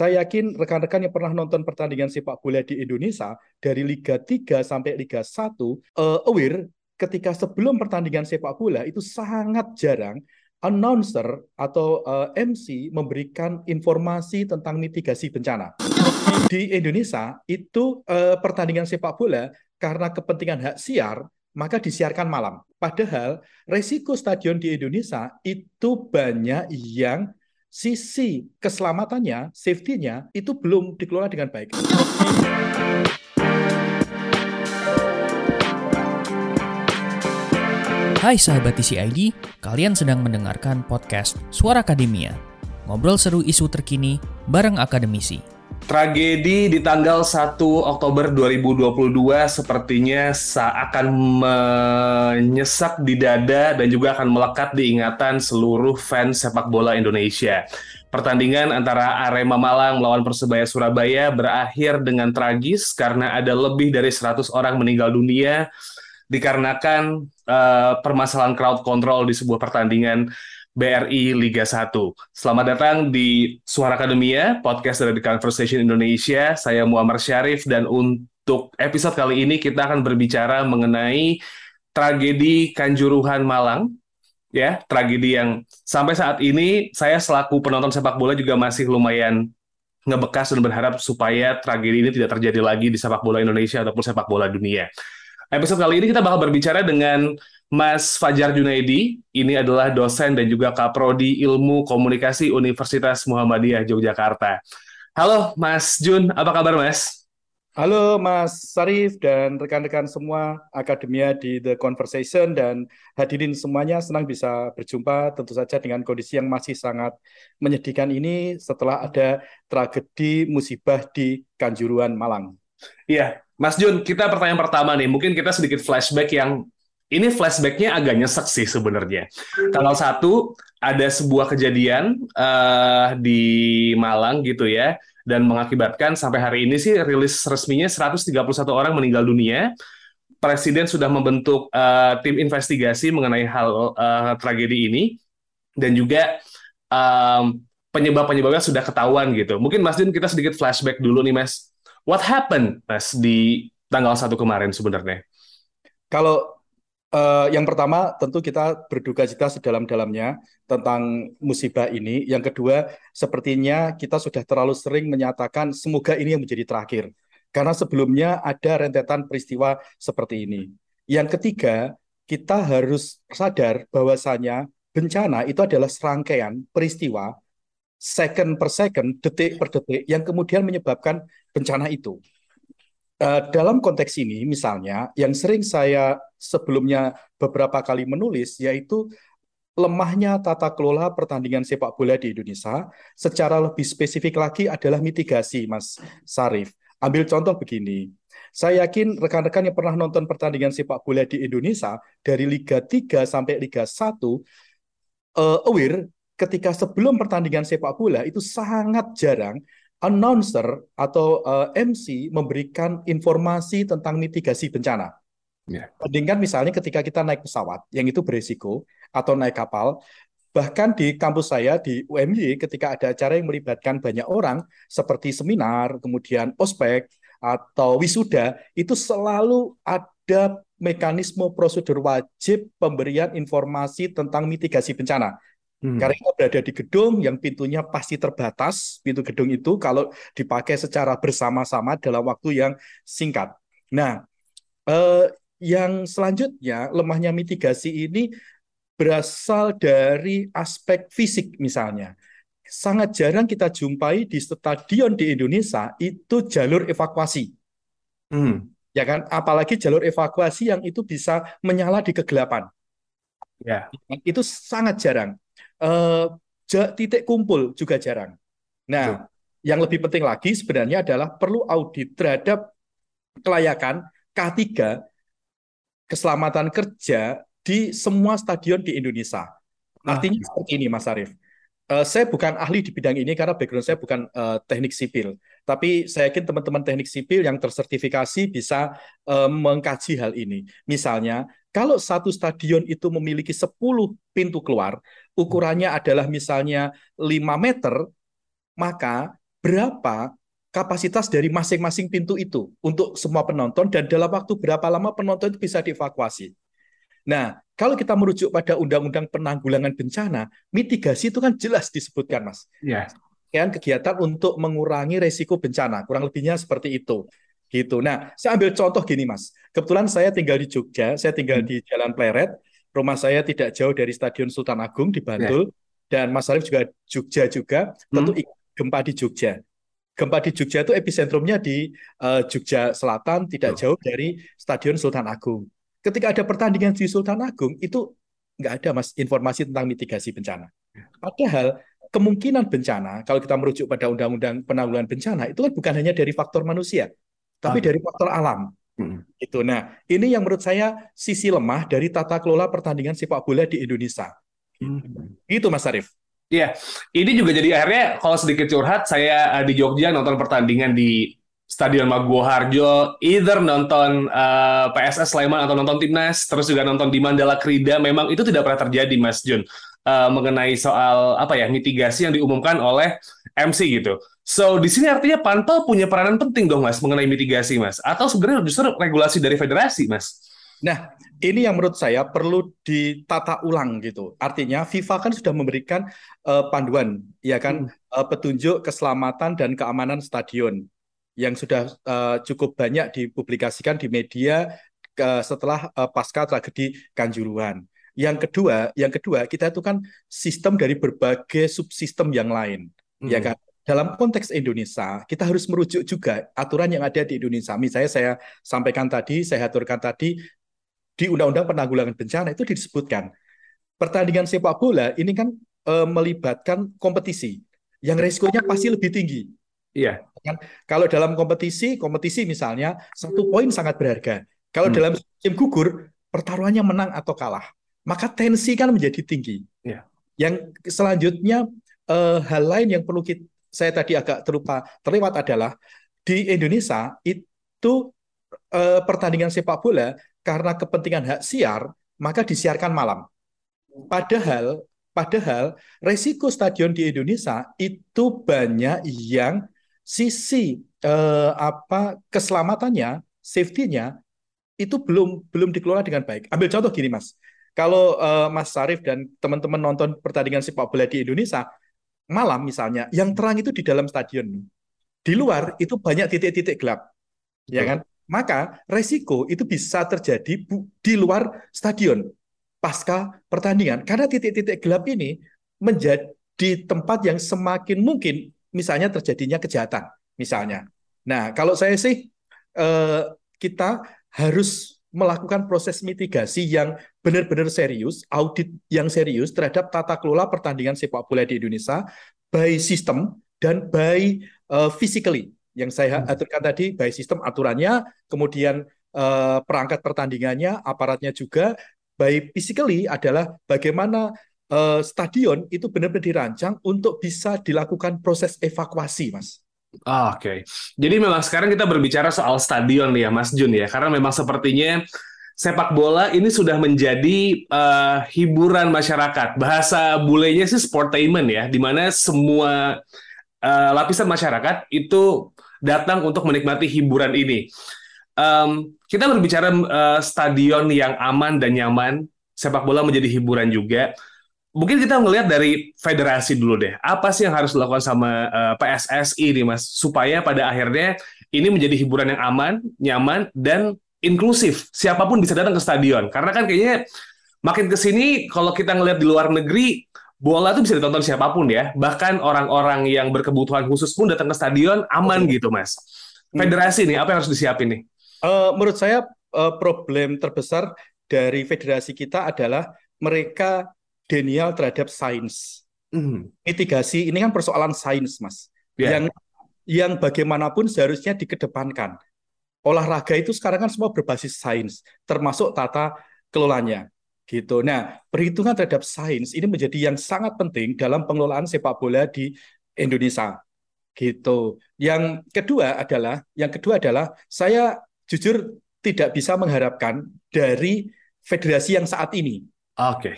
Saya yakin rekan-rekan yang pernah nonton pertandingan sepak bola di Indonesia dari Liga 3 sampai Liga 1 uh, aware ketika sebelum pertandingan sepak bola itu sangat jarang announcer atau uh, eh, MC memberikan informasi tentang mitigasi bencana. Di Indonesia itu uh, pertandingan sepak bola karena kepentingan hak siar maka disiarkan malam. Padahal resiko stadion di Indonesia itu banyak yang sisi keselamatannya, safety-nya itu belum dikelola dengan baik. Hai sahabat TCID, kalian sedang mendengarkan podcast Suara Akademia. Ngobrol seru isu terkini bareng akademisi. Tragedi di tanggal 1 Oktober 2022 sepertinya akan menyesak di dada dan juga akan melekat di ingatan seluruh fans sepak bola Indonesia. Pertandingan antara Arema Malang melawan Persebaya Surabaya berakhir dengan tragis karena ada lebih dari 100 orang meninggal dunia dikarenakan uh, permasalahan crowd control di sebuah pertandingan BRI Liga 1. Selamat datang di Suara Akademia, podcast dari The Conversation Indonesia. Saya Muammar Syarif dan untuk episode kali ini kita akan berbicara mengenai tragedi Kanjuruhan Malang. Ya, tragedi yang sampai saat ini saya selaku penonton sepak bola juga masih lumayan ngebekas dan berharap supaya tragedi ini tidak terjadi lagi di sepak bola Indonesia ataupun sepak bola dunia. Episode kali ini kita bakal berbicara dengan Mas Fajar Junaidi, ini adalah dosen dan juga kaprodi Ilmu Komunikasi Universitas Muhammadiyah Yogyakarta. Halo Mas Jun, apa kabar Mas? Halo Mas Sarif dan rekan-rekan semua akademia di The Conversation dan hadirin semuanya senang bisa berjumpa tentu saja dengan kondisi yang masih sangat menyedihkan ini setelah ada tragedi musibah di Kanjuruhan Malang. Iya, Mas Jun, kita pertanyaan pertama nih, mungkin kita sedikit flashback yang ini flashbacknya agak nyesek sih sebenarnya. Tanggal satu ada sebuah kejadian uh, di Malang gitu ya, dan mengakibatkan sampai hari ini sih rilis resminya 131 orang meninggal dunia. Presiden sudah membentuk uh, tim investigasi mengenai hal uh, tragedi ini, dan juga um, penyebab-penyebabnya sudah ketahuan gitu. Mungkin Mas Jun kita sedikit flashback dulu nih Mas. What happened Mas di tanggal satu kemarin sebenarnya? Kalau Uh, yang pertama tentu kita berduka cita sedalam-dalamnya tentang musibah ini. Yang kedua, sepertinya kita sudah terlalu sering menyatakan semoga ini yang menjadi terakhir. Karena sebelumnya ada rentetan peristiwa seperti ini. Yang ketiga, kita harus sadar bahwasanya bencana itu adalah serangkaian peristiwa second per second, detik per detik yang kemudian menyebabkan bencana itu. Uh, dalam konteks ini, misalnya, yang sering saya sebelumnya beberapa kali menulis, yaitu lemahnya tata kelola pertandingan sepak bola di Indonesia. Secara lebih spesifik lagi adalah mitigasi, Mas Sarif. Ambil contoh begini, saya yakin rekan-rekan yang pernah nonton pertandingan sepak bola di Indonesia dari Liga 3 sampai Liga 1 uh, eh, aware ketika sebelum pertandingan sepak bola itu sangat jarang announcer atau uh, eh, MC memberikan informasi tentang mitigasi bencana. Yeah. Bandingkan misalnya ketika kita naik pesawat, yang itu beresiko, atau naik kapal, bahkan di kampus saya di UMY ketika ada acara yang melibatkan banyak orang seperti seminar, kemudian ospek atau wisuda, itu selalu ada mekanisme prosedur wajib pemberian informasi tentang mitigasi bencana. Hmm. Karena kita berada di gedung yang pintunya pasti terbatas, pintu gedung itu kalau dipakai secara bersama-sama dalam waktu yang singkat. Nah, eh, yang selanjutnya lemahnya mitigasi ini berasal dari aspek fisik misalnya. Sangat jarang kita jumpai di stadion di Indonesia itu jalur evakuasi. Hmm. Ya kan, apalagi jalur evakuasi yang itu bisa menyala di kegelapan. Ya. Itu sangat jarang uh, titik kumpul juga jarang. Nah, Betul. yang lebih penting lagi sebenarnya adalah perlu audit terhadap kelayakan K3 keselamatan kerja di semua stadion di Indonesia. Artinya ah. seperti ini, Mas Arief. Uh, saya bukan ahli di bidang ini karena background saya bukan uh, teknik sipil, tapi saya yakin teman-teman teknik sipil yang tersertifikasi bisa uh, mengkaji hal ini. Misalnya, kalau satu stadion itu memiliki 10 pintu keluar, ukurannya adalah misalnya 5 meter, maka berapa kapasitas dari masing-masing pintu itu untuk semua penonton dan dalam waktu berapa lama penonton itu bisa dievakuasi. Nah, kalau kita merujuk pada Undang-Undang Penanggulangan Bencana, mitigasi itu kan jelas disebutkan, Mas. Ya. Yeah. kegiatan untuk mengurangi resiko bencana, kurang lebihnya seperti itu. Gitu. Nah, saya ambil contoh gini, Mas. Kebetulan saya tinggal di Jogja, saya tinggal hmm. di Jalan Pleret, rumah saya tidak jauh dari Stadion Sultan Agung di Bantul, yeah. dan Mas Arief juga Jogja juga, tentu hmm. gempa di Jogja gempa di Jogja itu epicentrumnya di uh, Jogja Selatan, tidak jauh dari Stadion Sultan Agung. Ketika ada pertandingan di Sultan Agung, itu nggak ada mas informasi tentang mitigasi bencana. Padahal kemungkinan bencana, kalau kita merujuk pada Undang-Undang Penanggulangan Bencana, itu kan bukan hanya dari faktor manusia, tapi dari faktor alam. Hmm. Itu. Nah, ini yang menurut saya sisi lemah dari tata kelola pertandingan sepak bola di Indonesia. Hmm. Itu Mas Arief. Iya, ini juga jadi akhirnya kalau sedikit curhat, saya uh, di Jogja nonton pertandingan di Stadion Maguwo Harjo, either nonton uh, eh, PSS Sleman atau nonton timnas, terus juga nonton di Mandala Krida, memang itu tidak pernah terjadi, Mas Jun, uh, mengenai soal apa ya mitigasi yang diumumkan oleh MC gitu. So di sini artinya Pantau punya peranan penting dong, Mas, mengenai mitigasi, Mas, atau sebenarnya justru regulasi dari federasi, Mas? Nah, ini yang menurut saya perlu ditata ulang gitu. Artinya FIFA kan sudah memberikan uh, panduan, ya kan, hmm. uh, petunjuk keselamatan dan keamanan stadion yang sudah uh, cukup banyak dipublikasikan di media uh, setelah uh, pasca tragedi Kanjuruhan. Yang kedua, yang kedua kita itu kan sistem dari berbagai subsistem yang lain, ya hmm. ya kan. Dalam konteks Indonesia, kita harus merujuk juga aturan yang ada di Indonesia. Misalnya saya sampaikan tadi, saya aturkan tadi, di Undang-Undang Penanggulangan Bencana itu disebutkan pertandingan sepak bola ini kan e, melibatkan kompetisi yang resikonya pasti lebih tinggi. Iya. Kan kalau dalam kompetisi, kompetisi misalnya satu poin sangat berharga. Kalau hmm. dalam game gugur, pertaruhannya menang atau kalah, maka tensi kan menjadi tinggi. Iya. Yang selanjutnya e, hal lain yang perlu kita, saya tadi agak terlupa terlewat adalah di Indonesia itu e, pertandingan sepak bola karena kepentingan hak siar, maka disiarkan malam. Padahal padahal resiko stadion di Indonesia itu banyak yang sisi eh, apa keselamatannya, safety-nya itu belum belum dikelola dengan baik. Ambil contoh gini, Mas. Kalau eh, Mas Sarif dan teman-teman nonton pertandingan sepak bola di Indonesia malam misalnya, yang terang itu di dalam stadion. Di luar itu banyak titik-titik gelap. Ya kan? maka resiko itu bisa terjadi di luar stadion pasca pertandingan karena titik-titik gelap ini menjadi tempat yang semakin mungkin misalnya terjadinya kejahatan misalnya. Nah, kalau saya sih eh, kita harus melakukan proses mitigasi yang benar-benar serius, audit yang serius terhadap tata kelola pertandingan sepak bola di Indonesia by sistem dan by uh, physically yang saya hmm. aturkan tadi baik sistem aturannya, kemudian uh, perangkat pertandingannya, aparatnya juga, baik physically adalah bagaimana uh, stadion itu benar-benar dirancang untuk bisa dilakukan proses evakuasi, Mas. Oh, Oke, okay. jadi memang sekarang kita berbicara soal stadion ya, Mas Jun ya, karena memang sepertinya sepak bola ini sudah menjadi uh, hiburan masyarakat. Bahasa bulenya sih sportainment ya, di mana semua uh, lapisan masyarakat itu datang untuk menikmati hiburan ini. Um, kita berbicara uh, stadion yang aman dan nyaman, sepak bola menjadi hiburan juga. Mungkin kita melihat dari federasi dulu deh. Apa sih yang harus dilakukan sama uh, eh, PSSI ini, Mas, supaya pada akhirnya ini menjadi hiburan yang aman, nyaman, dan inklusif. Siapa pun bisa datang ke stadion. Karena kan kayaknya makin ke sini kalau kita ngelihat di luar negeri bola itu bisa ditonton siapa pun ya. Bahkan orang-orang yang berkebutuhan khusus pun datang ke stadion aman gitu, Mas. Hmm. Federasi nih, apa yang harus disiapin nih? Uh, menurut saya uh, problem terbesar dari federasi kita adalah mereka denial terhadap sains. Mm. Mitigasi ini kan persoalan sains, Mas. Yeah. Yang yang bagaimanapun seharusnya dikedepankan. Olahraga itu sekarang kan semua berbasis sains, termasuk tata kelolanya gitu. Nah, perhitungan terhadap sains ini menjadi yang sangat penting dalam pengelolaan sepak bola di Indonesia. Gitu. Yang kedua adalah yang kedua adalah saya jujur tidak bisa mengharapkan dari federasi yang saat ini. Oke. Okay.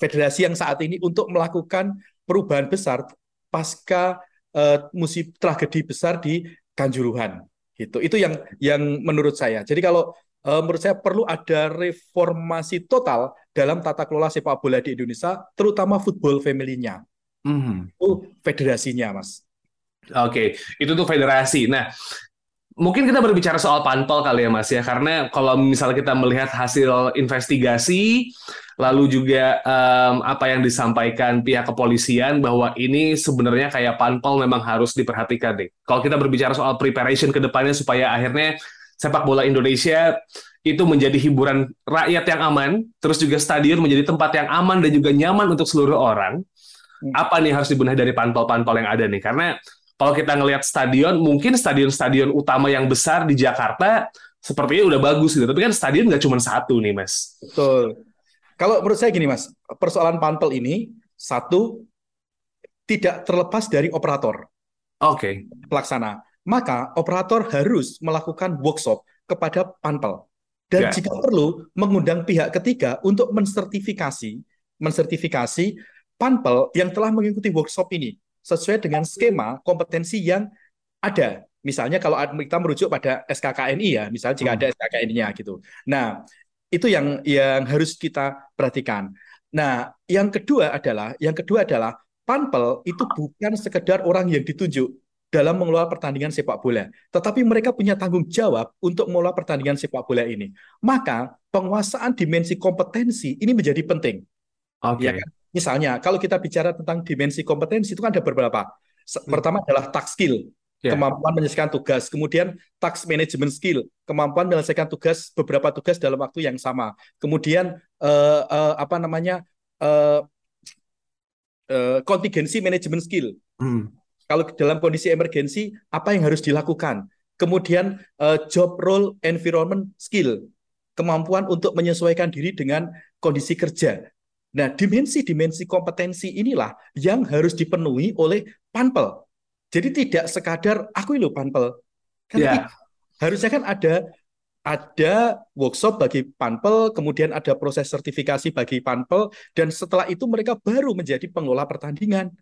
Federasi yang saat ini untuk melakukan perubahan besar pasca uh, musib tragedi besar di Kanjuruhan gitu. Itu yang yang menurut saya. Jadi kalau uh, menurut saya perlu ada reformasi total dalam tata kelola sepak bola di Indonesia, terutama football family-nya. Mm. Itu federasinya, Mas. Oke, okay. itu tuh federasi. Nah, mungkin kita berbicara soal pantol kali ya Mas ya karena kalau misalnya kita melihat hasil investigasi lalu juga um, apa yang disampaikan pihak kepolisian bahwa ini sebenarnya kayak panpel memang harus diperhatikan deh. Kalau kita berbicara soal preparation ke depannya supaya akhirnya sepak bola Indonesia itu menjadi hiburan rakyat yang aman, terus juga stadion menjadi tempat yang aman dan juga nyaman untuk seluruh orang. Hmm. Apa nih harus dibenahi dari pantol-pantol yang ada nih? Karena kalau kita ngelihat stadion, mungkin stadion-stadion utama yang besar di Jakarta sepertinya udah bagus gitu. Tapi kan stadion nggak cuma satu nih, Mas. Betul. Kalau menurut saya gini, Mas, persoalan pantel ini satu tidak terlepas dari operator. Oke. Okay. Pelaksana. Maka operator harus melakukan workshop kepada panpel dan yeah. jika perlu mengundang pihak ketiga untuk mensertifikasi mensertifikasi panpel yang telah mengikuti workshop ini sesuai dengan skema kompetensi yang ada. Misalnya kalau kita merujuk pada SKKNI ya, misalnya jika ada hmm. SKKNI-nya gitu. Nah, itu yang yang harus kita perhatikan. Nah, yang kedua adalah yang kedua adalah panpel itu bukan sekedar orang yang ditunjuk dalam mengelola pertandingan sepak bola, tetapi mereka punya tanggung jawab untuk mengelola pertandingan sepak bola ini. Maka penguasaan dimensi kompetensi ini menjadi penting. Oke. Okay. Ya kan? Misalnya, kalau kita bicara tentang dimensi kompetensi itu kan ada beberapa. Hmm. Pertama adalah task skill, yeah. kemampuan menyelesaikan tugas. Kemudian task management skill, kemampuan menyelesaikan tugas beberapa tugas dalam waktu yang sama. Kemudian uh, uh, apa namanya uh, uh, contingency management skill. Hmm. Kalau dalam kondisi emergensi, apa yang harus dilakukan? Kemudian uh, job role environment skill, kemampuan untuk menyesuaikan diri dengan kondisi kerja. Nah, dimensi-dimensi kompetensi inilah yang harus dipenuhi oleh panpel. Jadi tidak sekadar aku ini panpel. Kan yeah. harusnya kan ada ada workshop bagi panpel, kemudian ada proses sertifikasi bagi panpel, dan setelah itu mereka baru menjadi pengelola pertandingan.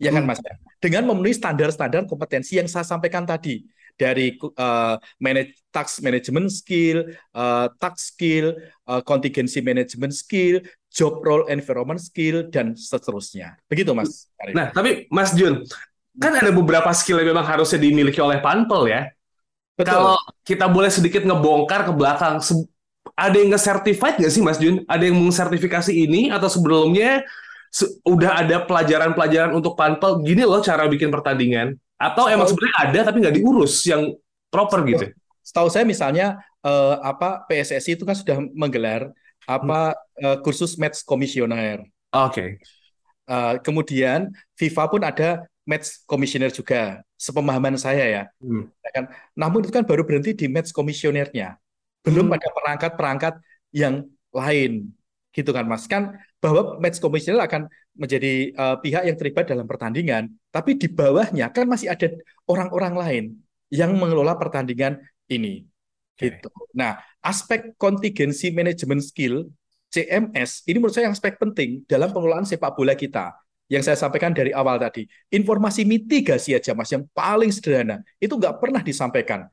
Ya kan hmm. Mas? Dengan memenuhi standar-standar kompetensi yang saya sampaikan tadi dari uh, manage tax management skill, uh, tax skill, uh, contingency management skill, job role environment skill dan seterusnya. Begitu Mas. Nah, tapi Mas Jun, kan ada beberapa skill yang memang harusnya dimiliki oleh Panpel ya. Betul. Kalau kita boleh sedikit ngebongkar ke belakang, ada yang nge-certified nggak sih Mas Jun? Ada yang mengsertifikasi ini atau sebelumnya udah ada pelajaran-pelajaran untuk Panpel, gini loh cara bikin pertandingan? Atau emang sebenarnya ada tapi nggak diurus yang proper gitu? Setahu saya misalnya eh, apa PSSI itu kan sudah menggelar apa hmm. uh, kursus match komisioner. Oke. Okay. Uh, kemudian FIFA pun ada match komisioner juga, sepemahaman saya ya. Hmm. ya kan? Namun itu kan baru berhenti di match komisionernya, belum hmm. pada perangkat-perangkat yang lain, gitu kan Mas? Kan bahwa match komisioner akan menjadi uh, pihak yang terlibat dalam pertandingan, tapi di bawahnya kan masih ada orang-orang lain yang mengelola pertandingan ini. Gitu. Nah, aspek kontingensi manajemen skill CMS ini menurut saya yang aspek penting dalam pengelolaan sepak bola kita. Yang saya sampaikan dari awal tadi, informasi mitigasi aja mas yang paling sederhana itu nggak pernah disampaikan.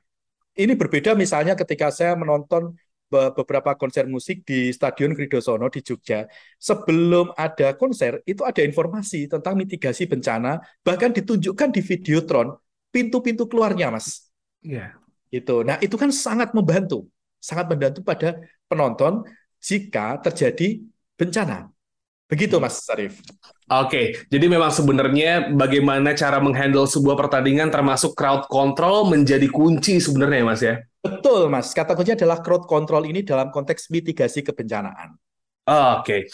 Ini berbeda misalnya ketika saya menonton beberapa konser musik di Stadion Kridosono di Jogja. Sebelum ada konser, itu ada informasi tentang mitigasi bencana, bahkan ditunjukkan di Videotron pintu-pintu keluarnya, Mas. Iya. Itu. Nah, itu kan sangat membantu, sangat membantu pada penonton jika terjadi bencana. Begitu Mas Sarif. Oke, jadi memang sebenarnya bagaimana cara menghandle sebuah pertandingan termasuk crowd control menjadi kunci sebenarnya Mas ya. Betul Mas, kata kunci adalah crowd control ini dalam konteks mitigasi kebencanaan. Oke.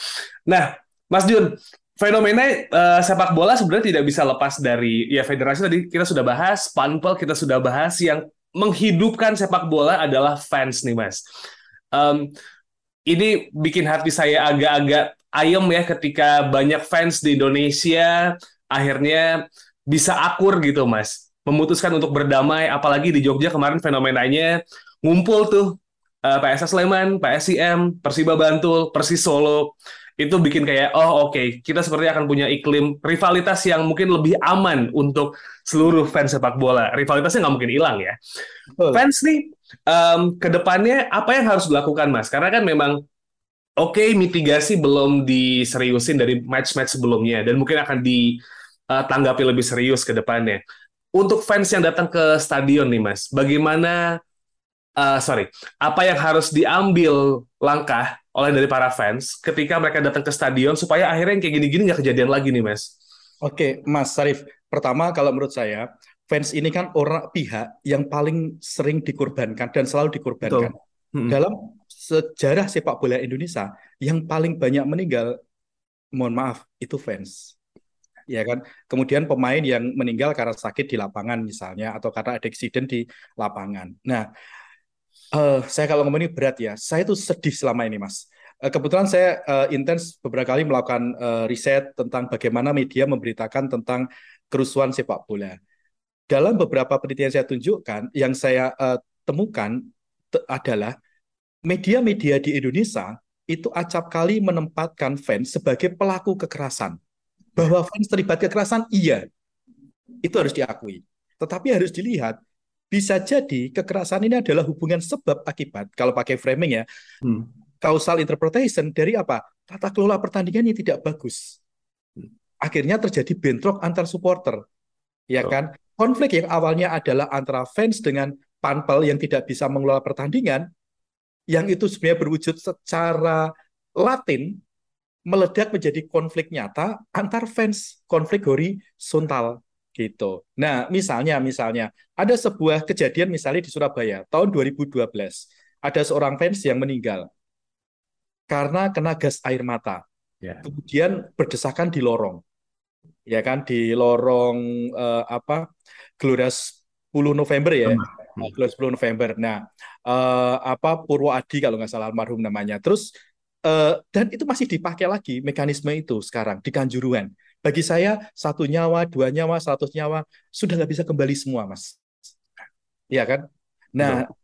Nah, Mas Jun, fenomena uh, sepak bola sebenarnya tidak bisa lepas dari ya federasi tadi kita sudah bahas, panpel kita sudah bahas yang menghidupkan sepak bola adalah fans nih mas. Um, ini bikin hati saya agak-agak ayem ya ketika banyak fans di Indonesia akhirnya bisa akur gitu mas, memutuskan untuk berdamai. Apalagi di Jogja kemarin fenomenanya ngumpul tuh uh, eh, PSS Sleman, PSIM, Persiba Bantul, Persis Solo. itu bikin kayak oh oke okay, kita seperti akan punya iklim rivalitas yang mungkin lebih aman untuk seluruh fans sepak bola rivalitasnya nggak mungkin hilang ya oh. fans nih um, ke depannya apa yang harus dilakukan mas karena kan memang oke okay, mitigasi belum diseriusin dari match-match sebelumnya dan mungkin akan ditanggapi lebih serius ke depannya untuk fans yang datang ke stadion nih mas bagaimana uh, sorry apa yang harus diambil langkah oleh dari para fans ketika mereka datang ke stadion supaya akhirnya yang kayak gini-gini nggak kejadian lagi nih mas Oke, Mas Sarif. Pertama, kalau menurut saya, fans ini kan orang pihak yang paling sering dikorbankan dan selalu dikorbankan. Hmm. Dalam sejarah sepak bola Indonesia, yang paling banyak meninggal, mohon maaf, itu fans. Ya kan. Kemudian pemain yang meninggal karena sakit di lapangan misalnya, atau karena ada eksiden di lapangan. Nah, uh, saya kalau ngomong ini berat ya, saya itu sedih selama ini, Mas Eh, kebetulan saya uh, intens beberapa kali melakukan uh, riset tentang bagaimana media memberitakan tentang kerusuhan sepak bola. Dalam beberapa penelitian saya tunjukkan, yang saya uh, temukan adalah media-media di Indonesia itu acap kali menempatkan fans sebagai pelaku kekerasan. Bahwa fans terlibat kekerasan, iya. Itu harus diakui. Tetapi harus dilihat, bisa jadi kekerasan ini adalah hubungan sebab akibat, kalau pakai framing ya, hmm causal interpretation dari apa? Tata kelola pertandingan yang tidak bagus. Akhirnya terjadi bentrok antar supporter. Ya oh. kan? Konflik yang awalnya adalah antara fans dengan panpel yang tidak bisa mengelola pertandingan, yang itu sebenarnya berwujud secara latin, meledak menjadi konflik nyata antar fans, konflik horizontal gitu. Nah, misalnya misalnya ada sebuah kejadian misalnya di Surabaya tahun 2012. Ada seorang fans yang meninggal karena kena gas air mata. Yeah. Kemudian berdesakan di lorong. Ya kan di lorong uh, apa? Gelora 10 November ya. Hmm. Gelora 10 November. Nah, uh, apa Purwoadi kalau nggak salah almarhum namanya. Terus uh, dan itu masih dipakai lagi mekanisme itu sekarang di Kanjuruhan. Bagi saya satu nyawa, dua nyawa, seratus nyawa sudah nggak bisa kembali semua, Mas. Iya kan? Nah, Betul.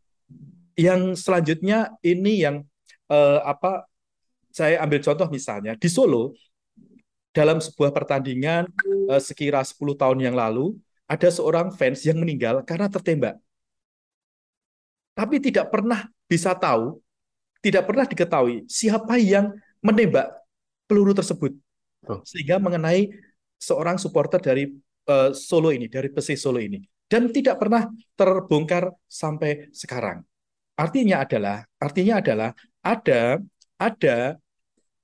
yang selanjutnya ini yang uh, apa saya ambil contoh misalnya di Solo dalam sebuah pertandingan uh, sekira 10 tahun yang lalu ada seorang fans yang meninggal karena tertembak. Tapi tidak pernah bisa tahu, tidak pernah diketahui siapa yang menembak peluru tersebut. Oh. Sehingga mengenai seorang supporter dari uh, Solo ini, dari Persis Solo ini. Dan tidak pernah terbongkar sampai sekarang. Artinya adalah, artinya adalah ada ada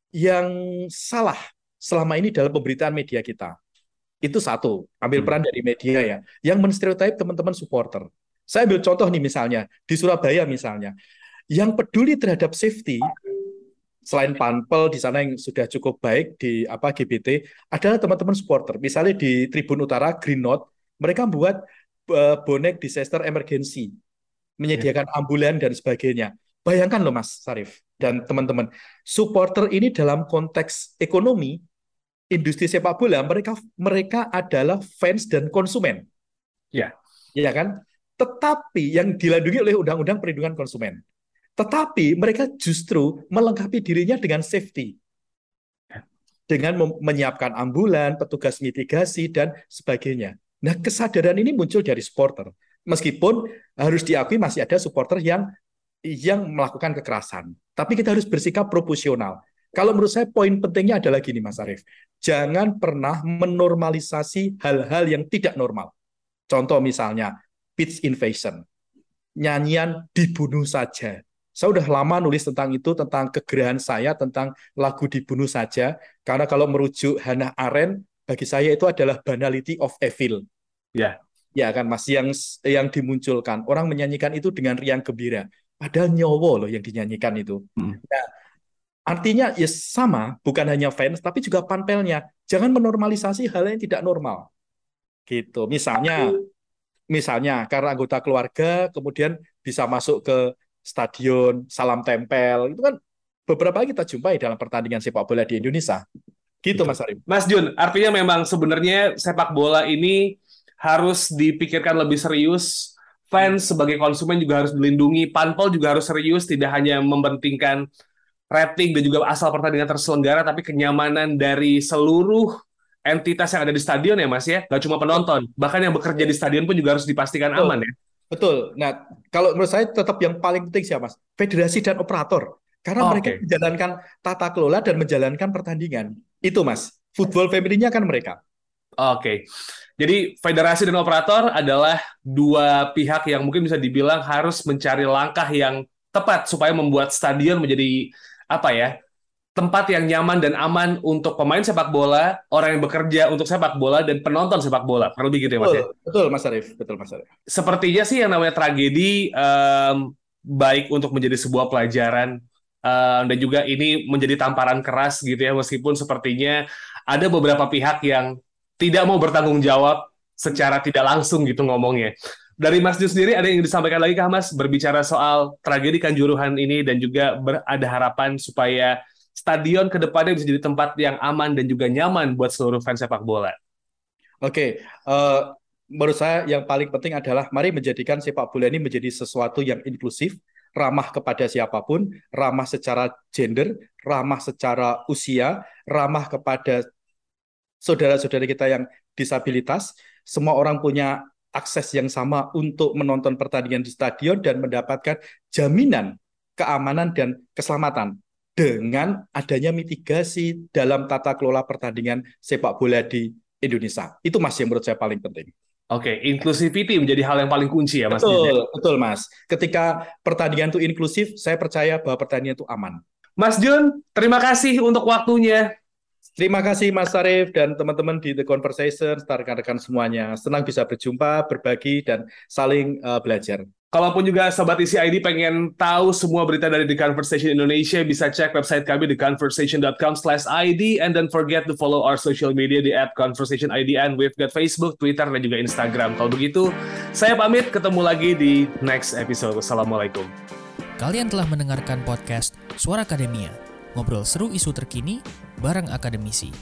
yang salah selama ini dalam pemberitaan media kita. Itu satu, ambil hmm. peran dari media ya, yang menstereotip teman-teman supporter. Saya ambil contoh nih misalnya, di Surabaya misalnya, yang peduli terhadap safety, selain panpel di sana yang sudah cukup baik di apa GBT, adalah teman-teman supporter. Misalnya di Tribun Utara, Green Note, mereka buat uh, bonek disaster emergency, menyediakan ya. ambulan dan sebagainya. Bayangkan loh Mas Sarif dan teman-teman, supporter ini dalam konteks ekonomi, industri sepak bola, mereka mereka adalah fans dan konsumen. Ya. Ya kan? Tetapi yang dilindungi oleh Undang-Undang Perlindungan Konsumen. Tetapi mereka justru melengkapi dirinya dengan safety. Dengan menyiapkan ambulan, petugas mitigasi, dan sebagainya. Nah, kesadaran ini muncul dari supporter. Meskipun harus diakui masih ada supporter yang yang melakukan kekerasan. Tapi kita harus bersikap proporsional. Kalau menurut saya poin pentingnya adalah gini Mas Arief. Jangan pernah menormalisasi hal-hal yang tidak normal. Contoh misalnya pitch invasion. Nyanyian dibunuh saja. Saya udah lama nulis tentang itu, tentang kegerahan saya, tentang lagu dibunuh saja. Karena kalau merujuk Hannah Arendt, bagi saya itu adalah banality of evil. Ya. Ya kan Mas, yang yang dimunculkan. Orang menyanyikan itu dengan riang gembira. Padahal nyowo loh yang dinyanyikan itu. Hmm. Nah, artinya ya sama, bukan hanya fans, tapi juga panpelnya. Jangan menormalisasi hal yang tidak normal. Gitu. Misalnya, misalnya karena anggota keluarga kemudian bisa masuk ke stadion, salam tempel, itu kan beberapa kita jumpai dalam pertandingan sepak bola di Indonesia. Gitu, Mas Arim. Mas Jun, artinya memang sebenarnya sepak bola ini harus dipikirkan lebih serius fans sebagai konsumen juga harus dilindungi, panpel juga harus serius, tidak hanya mempentingkan rating dan juga asal pertandingan terselenggara, tapi kenyamanan dari seluruh entitas yang ada di stadion ya Mas ya, nggak cuma penonton, bahkan yang bekerja di stadion pun juga harus dipastikan Betul. aman ya. Betul. Nah, kalau menurut saya tetap yang paling penting siapa, Mas? Federasi dan operator. Karena Oh, mereka oke. menjalankan tata kelola dan menjalankan pertandingan. Itu, Mas. Football family-nya kan mereka. Oke, jadi federasi dan operator adalah dua pihak yang mungkin bisa dibilang harus mencari langkah yang tepat supaya membuat stadion menjadi apa ya tempat yang nyaman dan aman untuk pemain sepak bola, orang yang bekerja untuk sepak bola dan penonton sepak bola. Kurang lebih gitu ya mas ya. Betul, betul Mas Arif. Betul, Mas Arif. Sepertinya sih yang namanya tragedi em, baik untuk menjadi sebuah pelajaran em, dan juga ini menjadi tamparan keras gitu ya meskipun sepertinya ada beberapa pihak yang tidak mau bertanggung jawab secara tidak langsung gitu ngomongnya. Dari Mas Jus sendiri ada yang disampaikan lagi kah Mas berbicara soal tragedi Kanjuruhan ini dan juga ada harapan supaya stadion ke depannya bisa jadi tempat yang aman dan juga nyaman buat seluruh fans sepak bola. Oke, eh, menurut saya yang paling penting adalah mari menjadikan sepak bola ini menjadi sesuatu yang inklusif, ramah kepada siapa pun, ramah secara gender, ramah secara usia, ramah kepada saudara-saudara kita yang disabilitas. Semua orang punya akses yang sama untuk menonton pertandingan di stadion dan mendapatkan jaminan keamanan dan keselamatan dengan adanya mitigasi dalam tata kelola pertandingan sepak bola di Indonesia. Itu Mas yang menurut saya paling penting. Oke, inclusivity menjadi hal yang paling kunci ya Mas. Ya? Betul, betul Mas. Ketika pertandingan itu inklusif, saya percaya bahwa pertandingan itu aman. Mas Jun, terima kasih untuk waktunya. Terima kasih Mas Sarif dan teman-teman di The Conversation, rekan-rekan semuanya. Senang bisa berjumpa, berbagi, dan saling uh, belajar. Kalaupun juga Sobat Isi ID pengen tahu semua berita dari The Conversation Indonesia, bisa cek website kami theconversation.com slash ID and don't forget to follow our social media di at Conversation ID and we've got Facebook, Twitter, dan juga Instagram. Kalau begitu, saya pamit ketemu lagi di next episode. Wassalamualaikum. Kalian telah mendengarkan podcast Suara Akademia, ngobrol seru isu terkini bareng akademisi.